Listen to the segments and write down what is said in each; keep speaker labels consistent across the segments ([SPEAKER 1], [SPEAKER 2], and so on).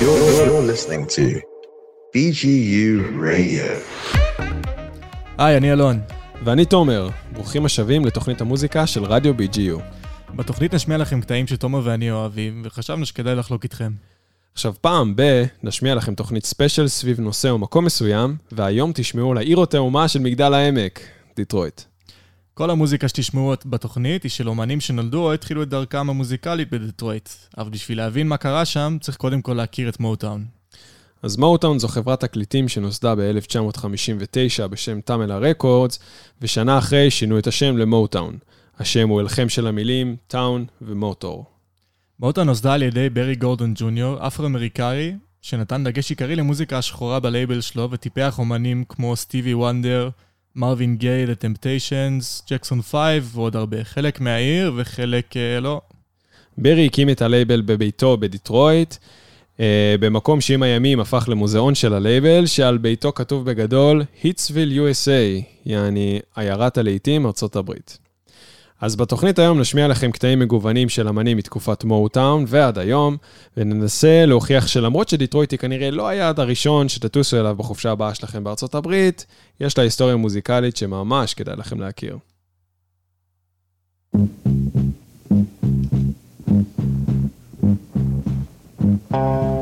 [SPEAKER 1] You're, you're listening to BGU Radio.
[SPEAKER 2] היי, אני אלון.
[SPEAKER 3] ואני תומר, ברוכים השבים לתוכנית המוזיקה של רדיו BGU.
[SPEAKER 2] בתוכנית נשמיע לכם קטעים שתומר ואני אוהבים, וחשבנו שכדאי לחלוק איתכם.
[SPEAKER 3] עכשיו, פעם ב- נשמיע לכם תוכנית ספיישל סביב נושא או מקום מסוים, והיום תשמעו על העיר התאומה של מגדל העמק, דיטרויט.
[SPEAKER 2] כל המוזיקה שתשמעו בתוכנית היא של אומנים שנולדו או התחילו את דרכם המוזיקלית בדטרויט. אבל בשביל להבין מה קרה שם, צריך קודם כל להכיר את מוטאון.
[SPEAKER 3] אז מוטאון זו חברת תקליטים שנוסדה ב-1959 בשם טאמלה רקורדס, ושנה אחרי שינו את השם למוטאון. השם הוא הלחם של המילים טאון ומוטור.
[SPEAKER 2] מוטאון נוסדה על ידי ברי גורדון ג'וניור, אפרו-אמריקאי, שנתן דגש עיקרי למוזיקה השחורה בלייבל שלו וטיפח אומנים כמו סטיבי וונדר, מרווין גיי, The Temptations, ג'קסון 5 ועוד הרבה. חלק מהעיר וחלק אה, לא.
[SPEAKER 3] ברי הקים את הלייבל בביתו בדיטרויט, אה, במקום שעם הימים הפך למוזיאון של הלייבל, שעל ביתו כתוב בגדול היטסוויל USA, יעני עיירת הלהיטים ארצות הברית. אז בתוכנית היום נשמיע לכם קטעים מגוונים של אמנים מתקופת מואוטאון ועד היום, וננסה להוכיח שלמרות שדיטרויט היא כנראה לא היעד הראשון שתטוסו אליו בחופשה הבאה שלכם בארצות הברית, יש לה היסטוריה מוזיקלית שממש כדאי לכם להכיר.
[SPEAKER 4] I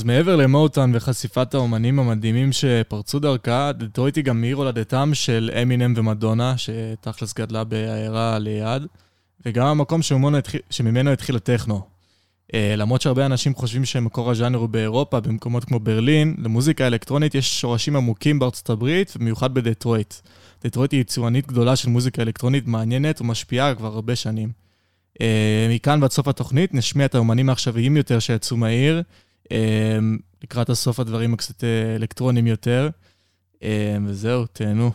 [SPEAKER 2] אז מעבר למוטאן וחשיפת האומנים המדהימים שפרצו דרכה, דטרויט היא גם עיר הולדתם של אמינם ומדונה, שתכלס גדלה בעיירה ליד, וגם המקום התחיל, שממנו התחיל הטכנו. אה, למרות שהרבה אנשים חושבים שמקור הז'אנר הוא באירופה, במקומות כמו ברלין, למוזיקה אלקטרונית יש שורשים עמוקים בארצות הברית, במיוחד בדטרויט. דטרויט היא יצואנית גדולה של מוזיקה אלקטרונית מעניינת ומשפיעה כבר הרבה שנים. אה, מכאן ועד סוף התוכנית נשמיע את האומנים העכשוויים יותר שיצאו מהעיר, אמ, לקראת הסוף הדברים הקצת אה, אלקטרונים יותר, אמ, וזהו, תהנו.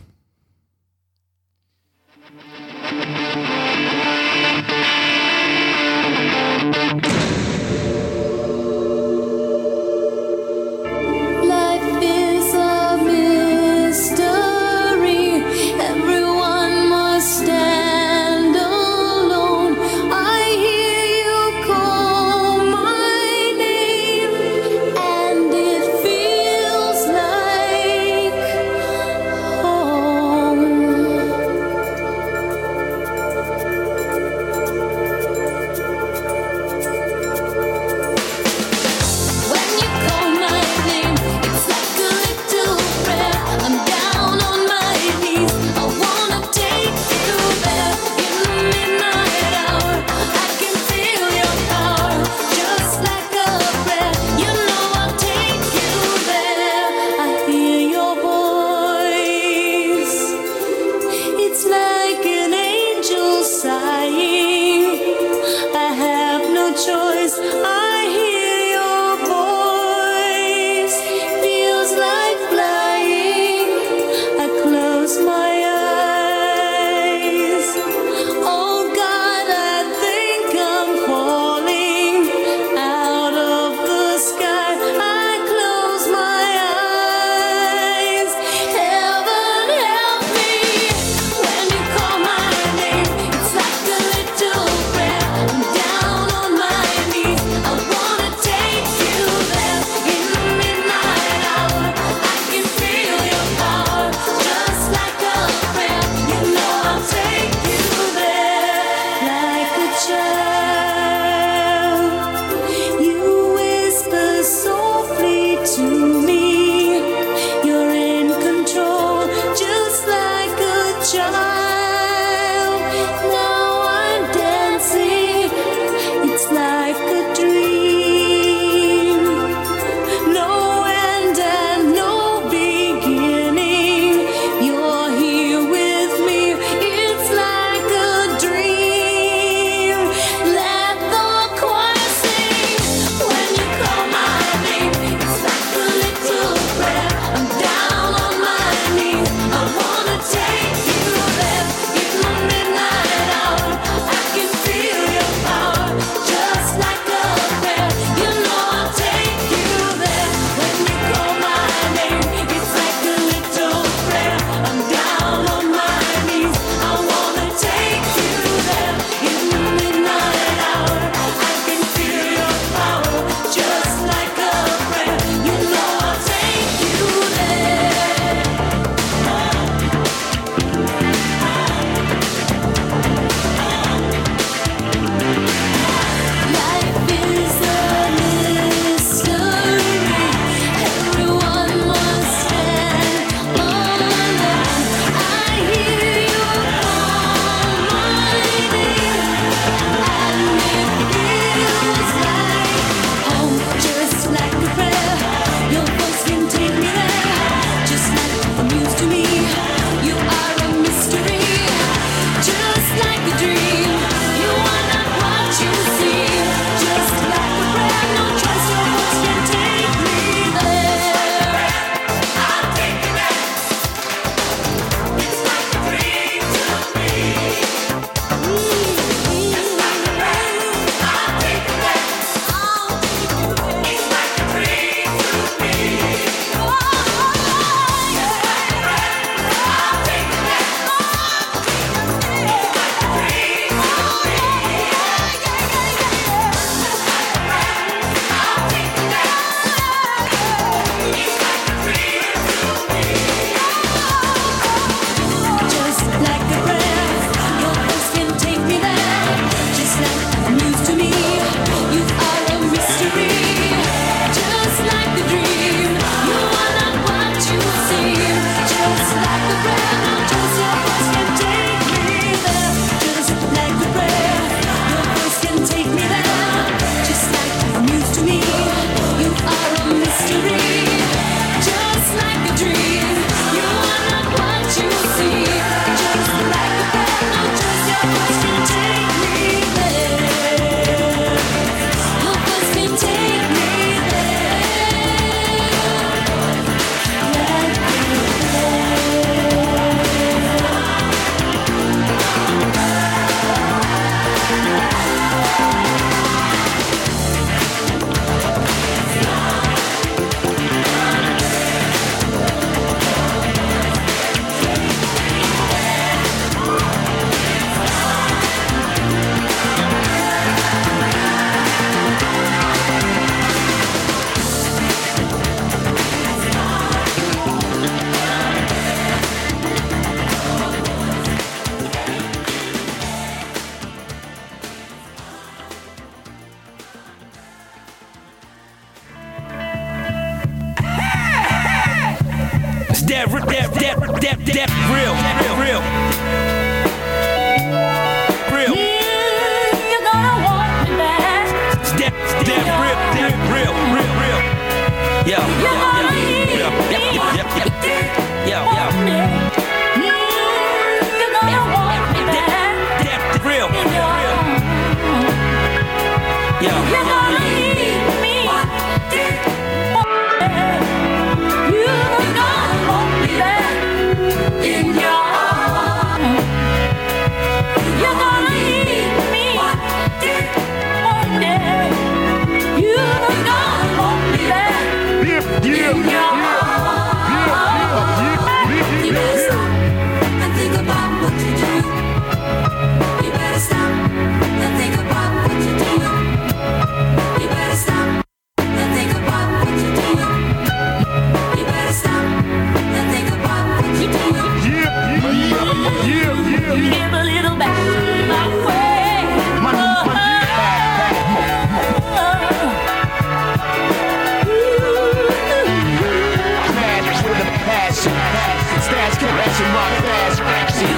[SPEAKER 5] Stash my fast action.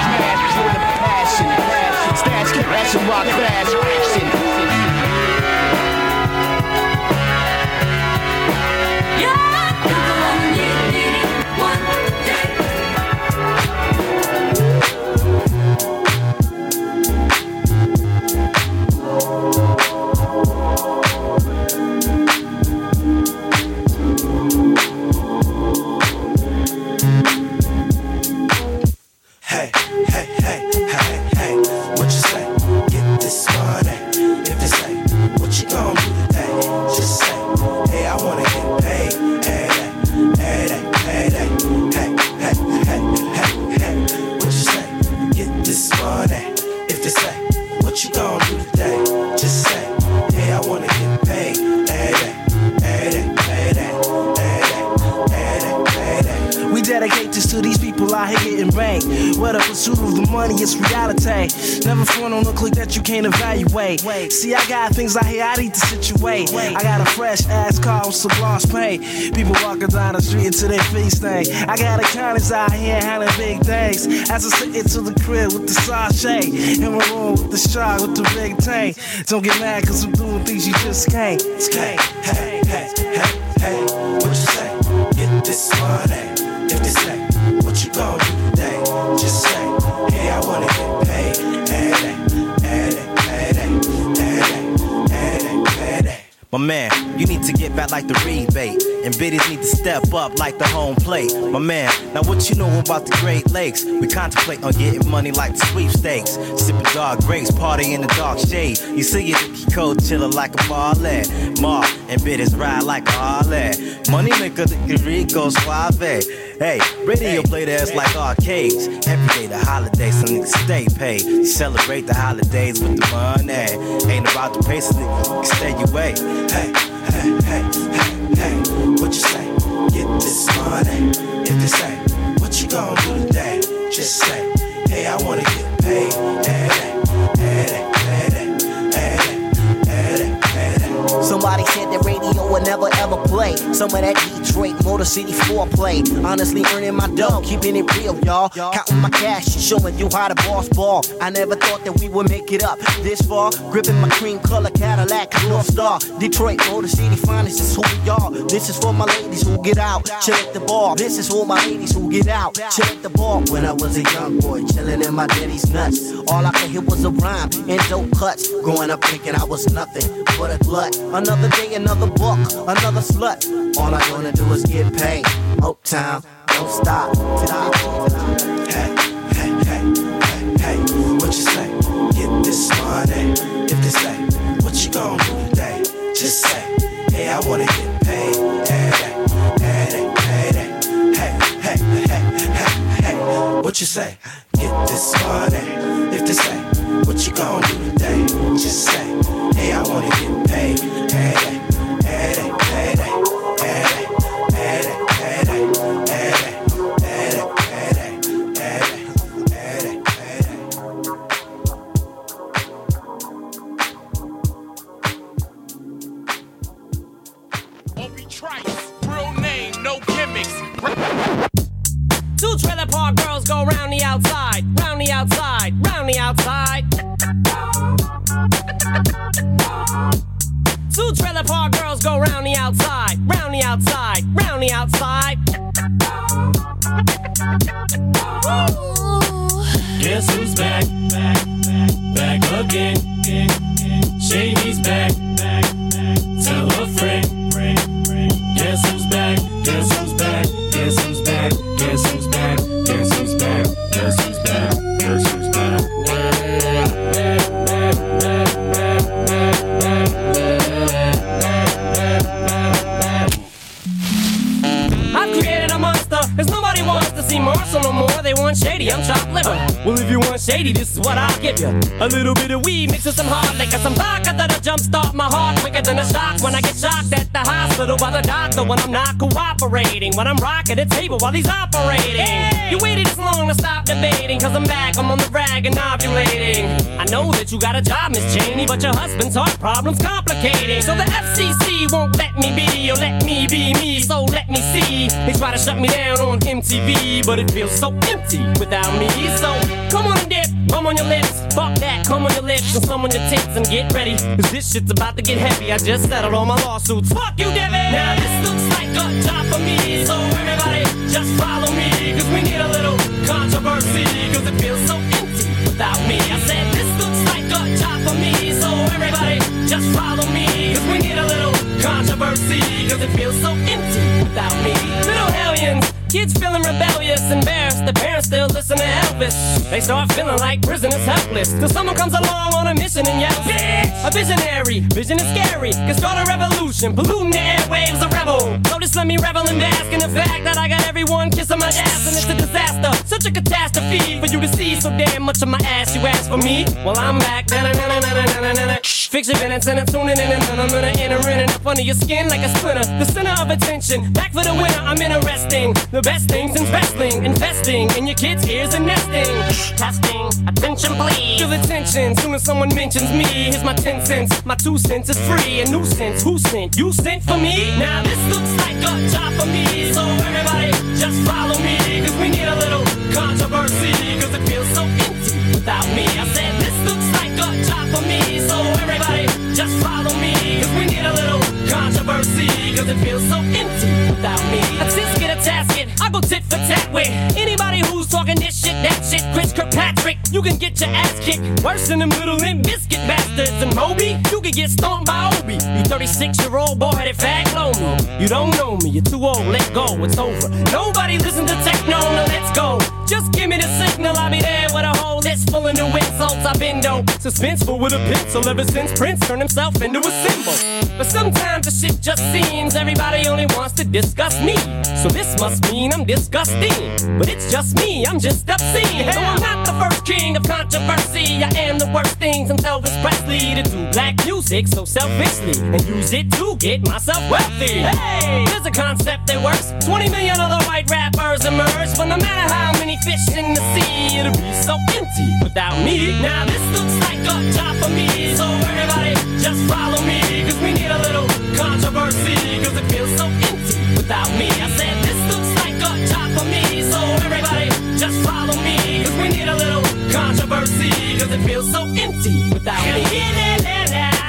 [SPEAKER 5] Smash with a passion. Stash caressing my fast action.
[SPEAKER 6] Evaluate. See, I got things out here I need to situate. I got a fresh ass car with some gloss paint. People walking down the street until their face thing. I got accountants out here handling big things. As I sit into the crib with the sachet. In my room with the shot with the big tank. Don't get mad cause I'm doing things you just can't.
[SPEAKER 7] Hey, hey, hey, hey, hey, what you say? Get this money. If they say,
[SPEAKER 8] man, you need to get back like the rebate. And biddies need to step up like the home plate. My man, now what you know about the Great Lakes? We contemplate on getting money like the sweepstakes. Sipping dark grapes, party in the dark shade. You see it, Code chillin' like a ballet. Mar and biddies ride like a Harley. Money maker, the Rico Suave. Hey, radio play that's like arcades. Every day the holidays, some niggas stay paid. Celebrate the holidays with the money. Ain't about the pace, niggas can stay away.
[SPEAKER 7] Hey, hey, hey, hey, hey, what you say? Get this money. If they say, what you gonna do today? Just say, hey, I wanna get paid. Hey, hey, hey, hey, hey,
[SPEAKER 9] Somebody said that radio would never ever play. Some of that Detroit Motor City foreplay. Honestly, earning my dough, keeping it real, y'all. Counting my cash, showing you how to boss ball. I never thought that we would make it up this far. Gripping my cream color Cadillac, North Star. Detroit Motor City finest is who we are. This is for my ladies who get out, chill at the bar. This is for my ladies who get out, chill at the bar. When I was a young boy, chilling in my daddy's nuts. All I could hear was a rhyme and dope cuts. Growing up thinking I was nothing but a glut. Another day, another buck, another slut. All I wanna do is get paid. Uptown, don't stop.
[SPEAKER 7] Hey, hey, hey, hey, hey, what you say? Get this money. If they say, what you gonna do today? Just say, hey, I wanna get paid. Hey, hey, hey, hey, hey, hey, hey, hey, hey, what you say? Get this money. If they say, what you gonna do today? Just say, hey, I wanna get paid. Hey,
[SPEAKER 10] not cooperating. When I'm rocking the table while he's operating. You waited this long to stop debating, cause I'm back, I'm on the rag and ovulating. I know that you got a job, Miss Cheney, but your husband's heart problem's complicating. So the FCC won't let me be, or let me be me, so let me see. They try to shut me down on MTV, but it feels so empty without me. So come on and come on your lips, fuck that, come on your lips, and some on your tits and get ready. Cause this shit's about to get heavy. I just settled all my lawsuits. Fuck you, Debbie! Now this looks like a job for me, so everybody just follow me, cause we need a little controversy, cause it feels so empty without me. I said this looks like a job for me, so everybody just follow me, cause we need a little controversy, cause it feels so empty without me. Little hellions, kids feeling rebellious, embarrassed, the parents still listen to Elvis. They start feeling like prisoners helpless, till someone comes along on a mission and yells, Bitch! A visionary, vision is scary, can start a revolution, polluting the airwaves, a rebel. Just let me revel and bask in the fact that I got everyone kissing my ass, and it's a disaster, such a catastrophe for you to see so damn much of my ass. You ask for me, well I'm back. Na-na-na-na-na-na-na-na. Fix your minutes and I'm tuning in and I'm gonna enter in and up under your skin like a splinter. The center of attention, back for the winner. I'm interesting. The best things in wrestling, investing in your kids' ears and nesting. Testing, attention please. Feel the tension soon as someone mentions me. Here's my ten cents, my two cents is free. A nuisance, who sent? You sent for me? Now this looks like a job for me. So everybody just follow me, cause we need a little controversy, cause it feels so empty without me. I said this looks for me. So everybody just follow me, cause we need a little controversy, cause it feels so empty without me. A tisket, a tasket, I go tit for tat with anybody who's talking this shit, that shit. Chris Kirkpatrick, you can get your ass kicked worse than them little Limp Bizkit bastards. And Moby, you can get stomped by Obie. You 36 year old boy fat me. You don't know me, you're too old, let go, it's over. Nobody listen to techno, no, let's go. Just give me the signal, I'll be there with a whole list full of new insults. I've been dope, suspenseful with a pencil ever since Prince turned himself into a symbol. But sometimes the shit just seems everybody only wants to discuss me. So this must mean I'm disgusting. But it's just me, I'm just obscene. No, I'm not the first king of controversy. I am the worst thing since Elvis Presley to do black music so selfishly and use it to get myself wealthy. Hey, there's a concept that works. 20 million other white rappers emerge, but no matter how many fish in the sea, it'll be so empty without me. Now this looks like a job for me, so everybody just follow me, cause we need a little controversy, cause it feels so empty without me. I said this looks like a job for me, so everybody just follow me, cause we need a little controversy, cause it feels so empty without me.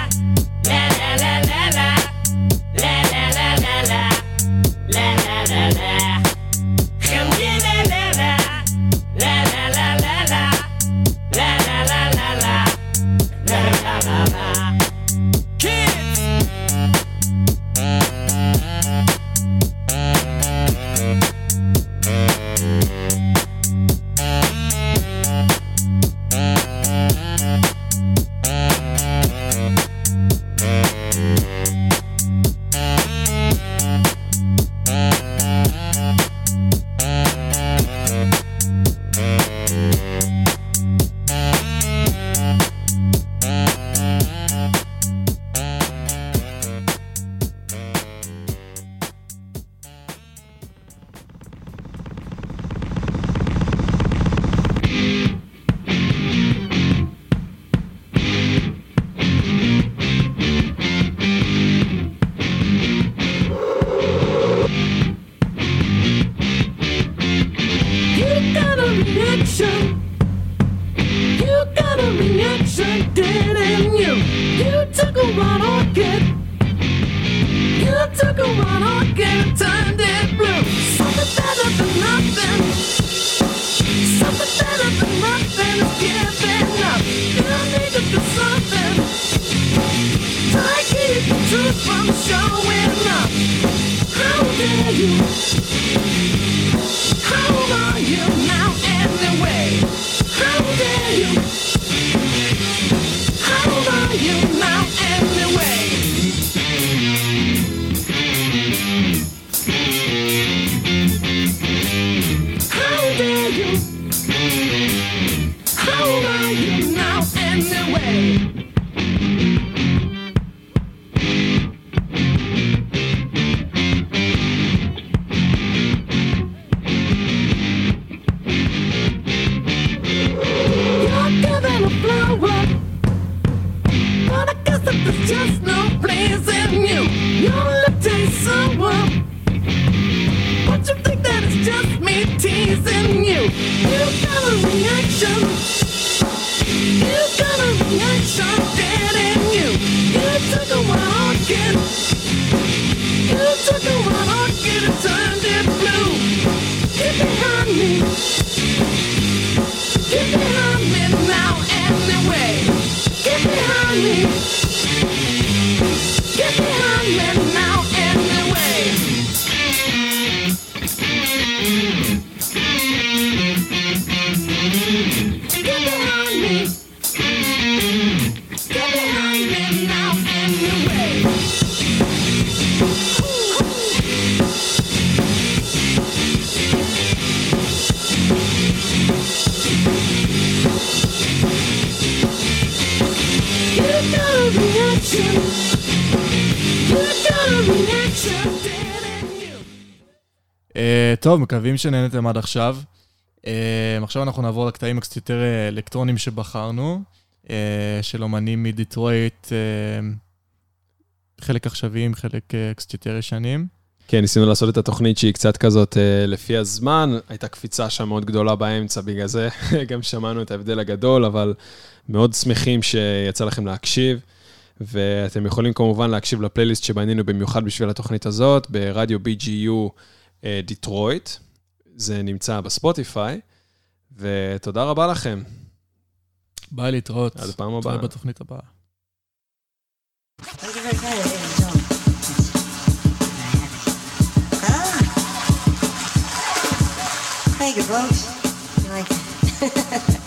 [SPEAKER 2] טוב, מקווים שנהנתם עד עכשיו. אה, עכשיו אנחנו נעבור לקטעים קצת יותר אה, אלקטרונים שבחרנו, אה, של אומנים מדיטרויט, חלק עכשוויים, חלק קצת יותר ישנים.
[SPEAKER 3] כן, ניסינו לעשות את התוכנית שהיא קצת כזאת לפי הזמן, הייתה קפיצה שם מאוד גדולה באמצע, בגלל זה גם שמענו את ההבדל הגדול, אבל מאוד שמחים שיצא לכם להקשיב. ואתם יכולים כמובן להקשיב לפלייליסט שבנינו במיוחד בשביל התוכנית הזאת, ברדיו BGU אה, דיטרויט, זה נמצא בספוטיפיי, ותודה רבה לכם.
[SPEAKER 2] ביי להתראות.
[SPEAKER 3] עד הפעם הבאה.
[SPEAKER 2] תודה בתוכנית הבאה.
[SPEAKER 11] Thank you, folks. You Like it?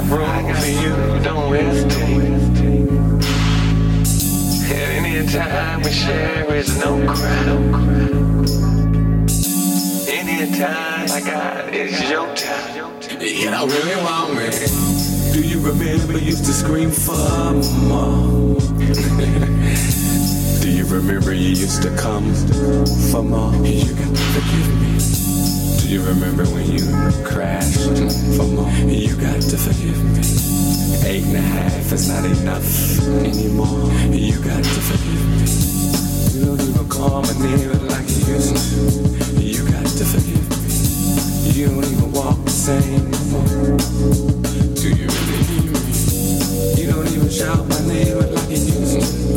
[SPEAKER 12] have room for you don't hesitate. At any
[SPEAKER 13] time we share is no crime. Any time I got is your time.
[SPEAKER 11] You don't really want me. Do you remember you used to scream for mom? Do you remember you used to come for mom? You can forgive me. You remember when you crashed? You got to forgive me. Eight and a half is not enough anymore. You got to forgive me. You don't even call my name like you used to. You got to forgive me. You don't even walk the same no more. Do you really need me? You don't even shout my name like you used to.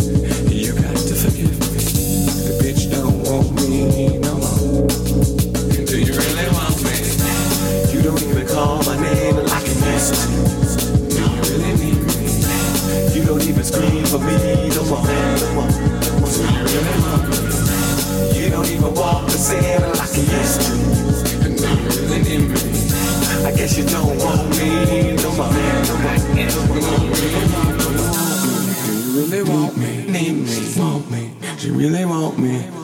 [SPEAKER 11] Really need me? You don't even want me I guess you don't want me you really want me?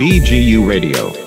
[SPEAKER 1] BGU Radio.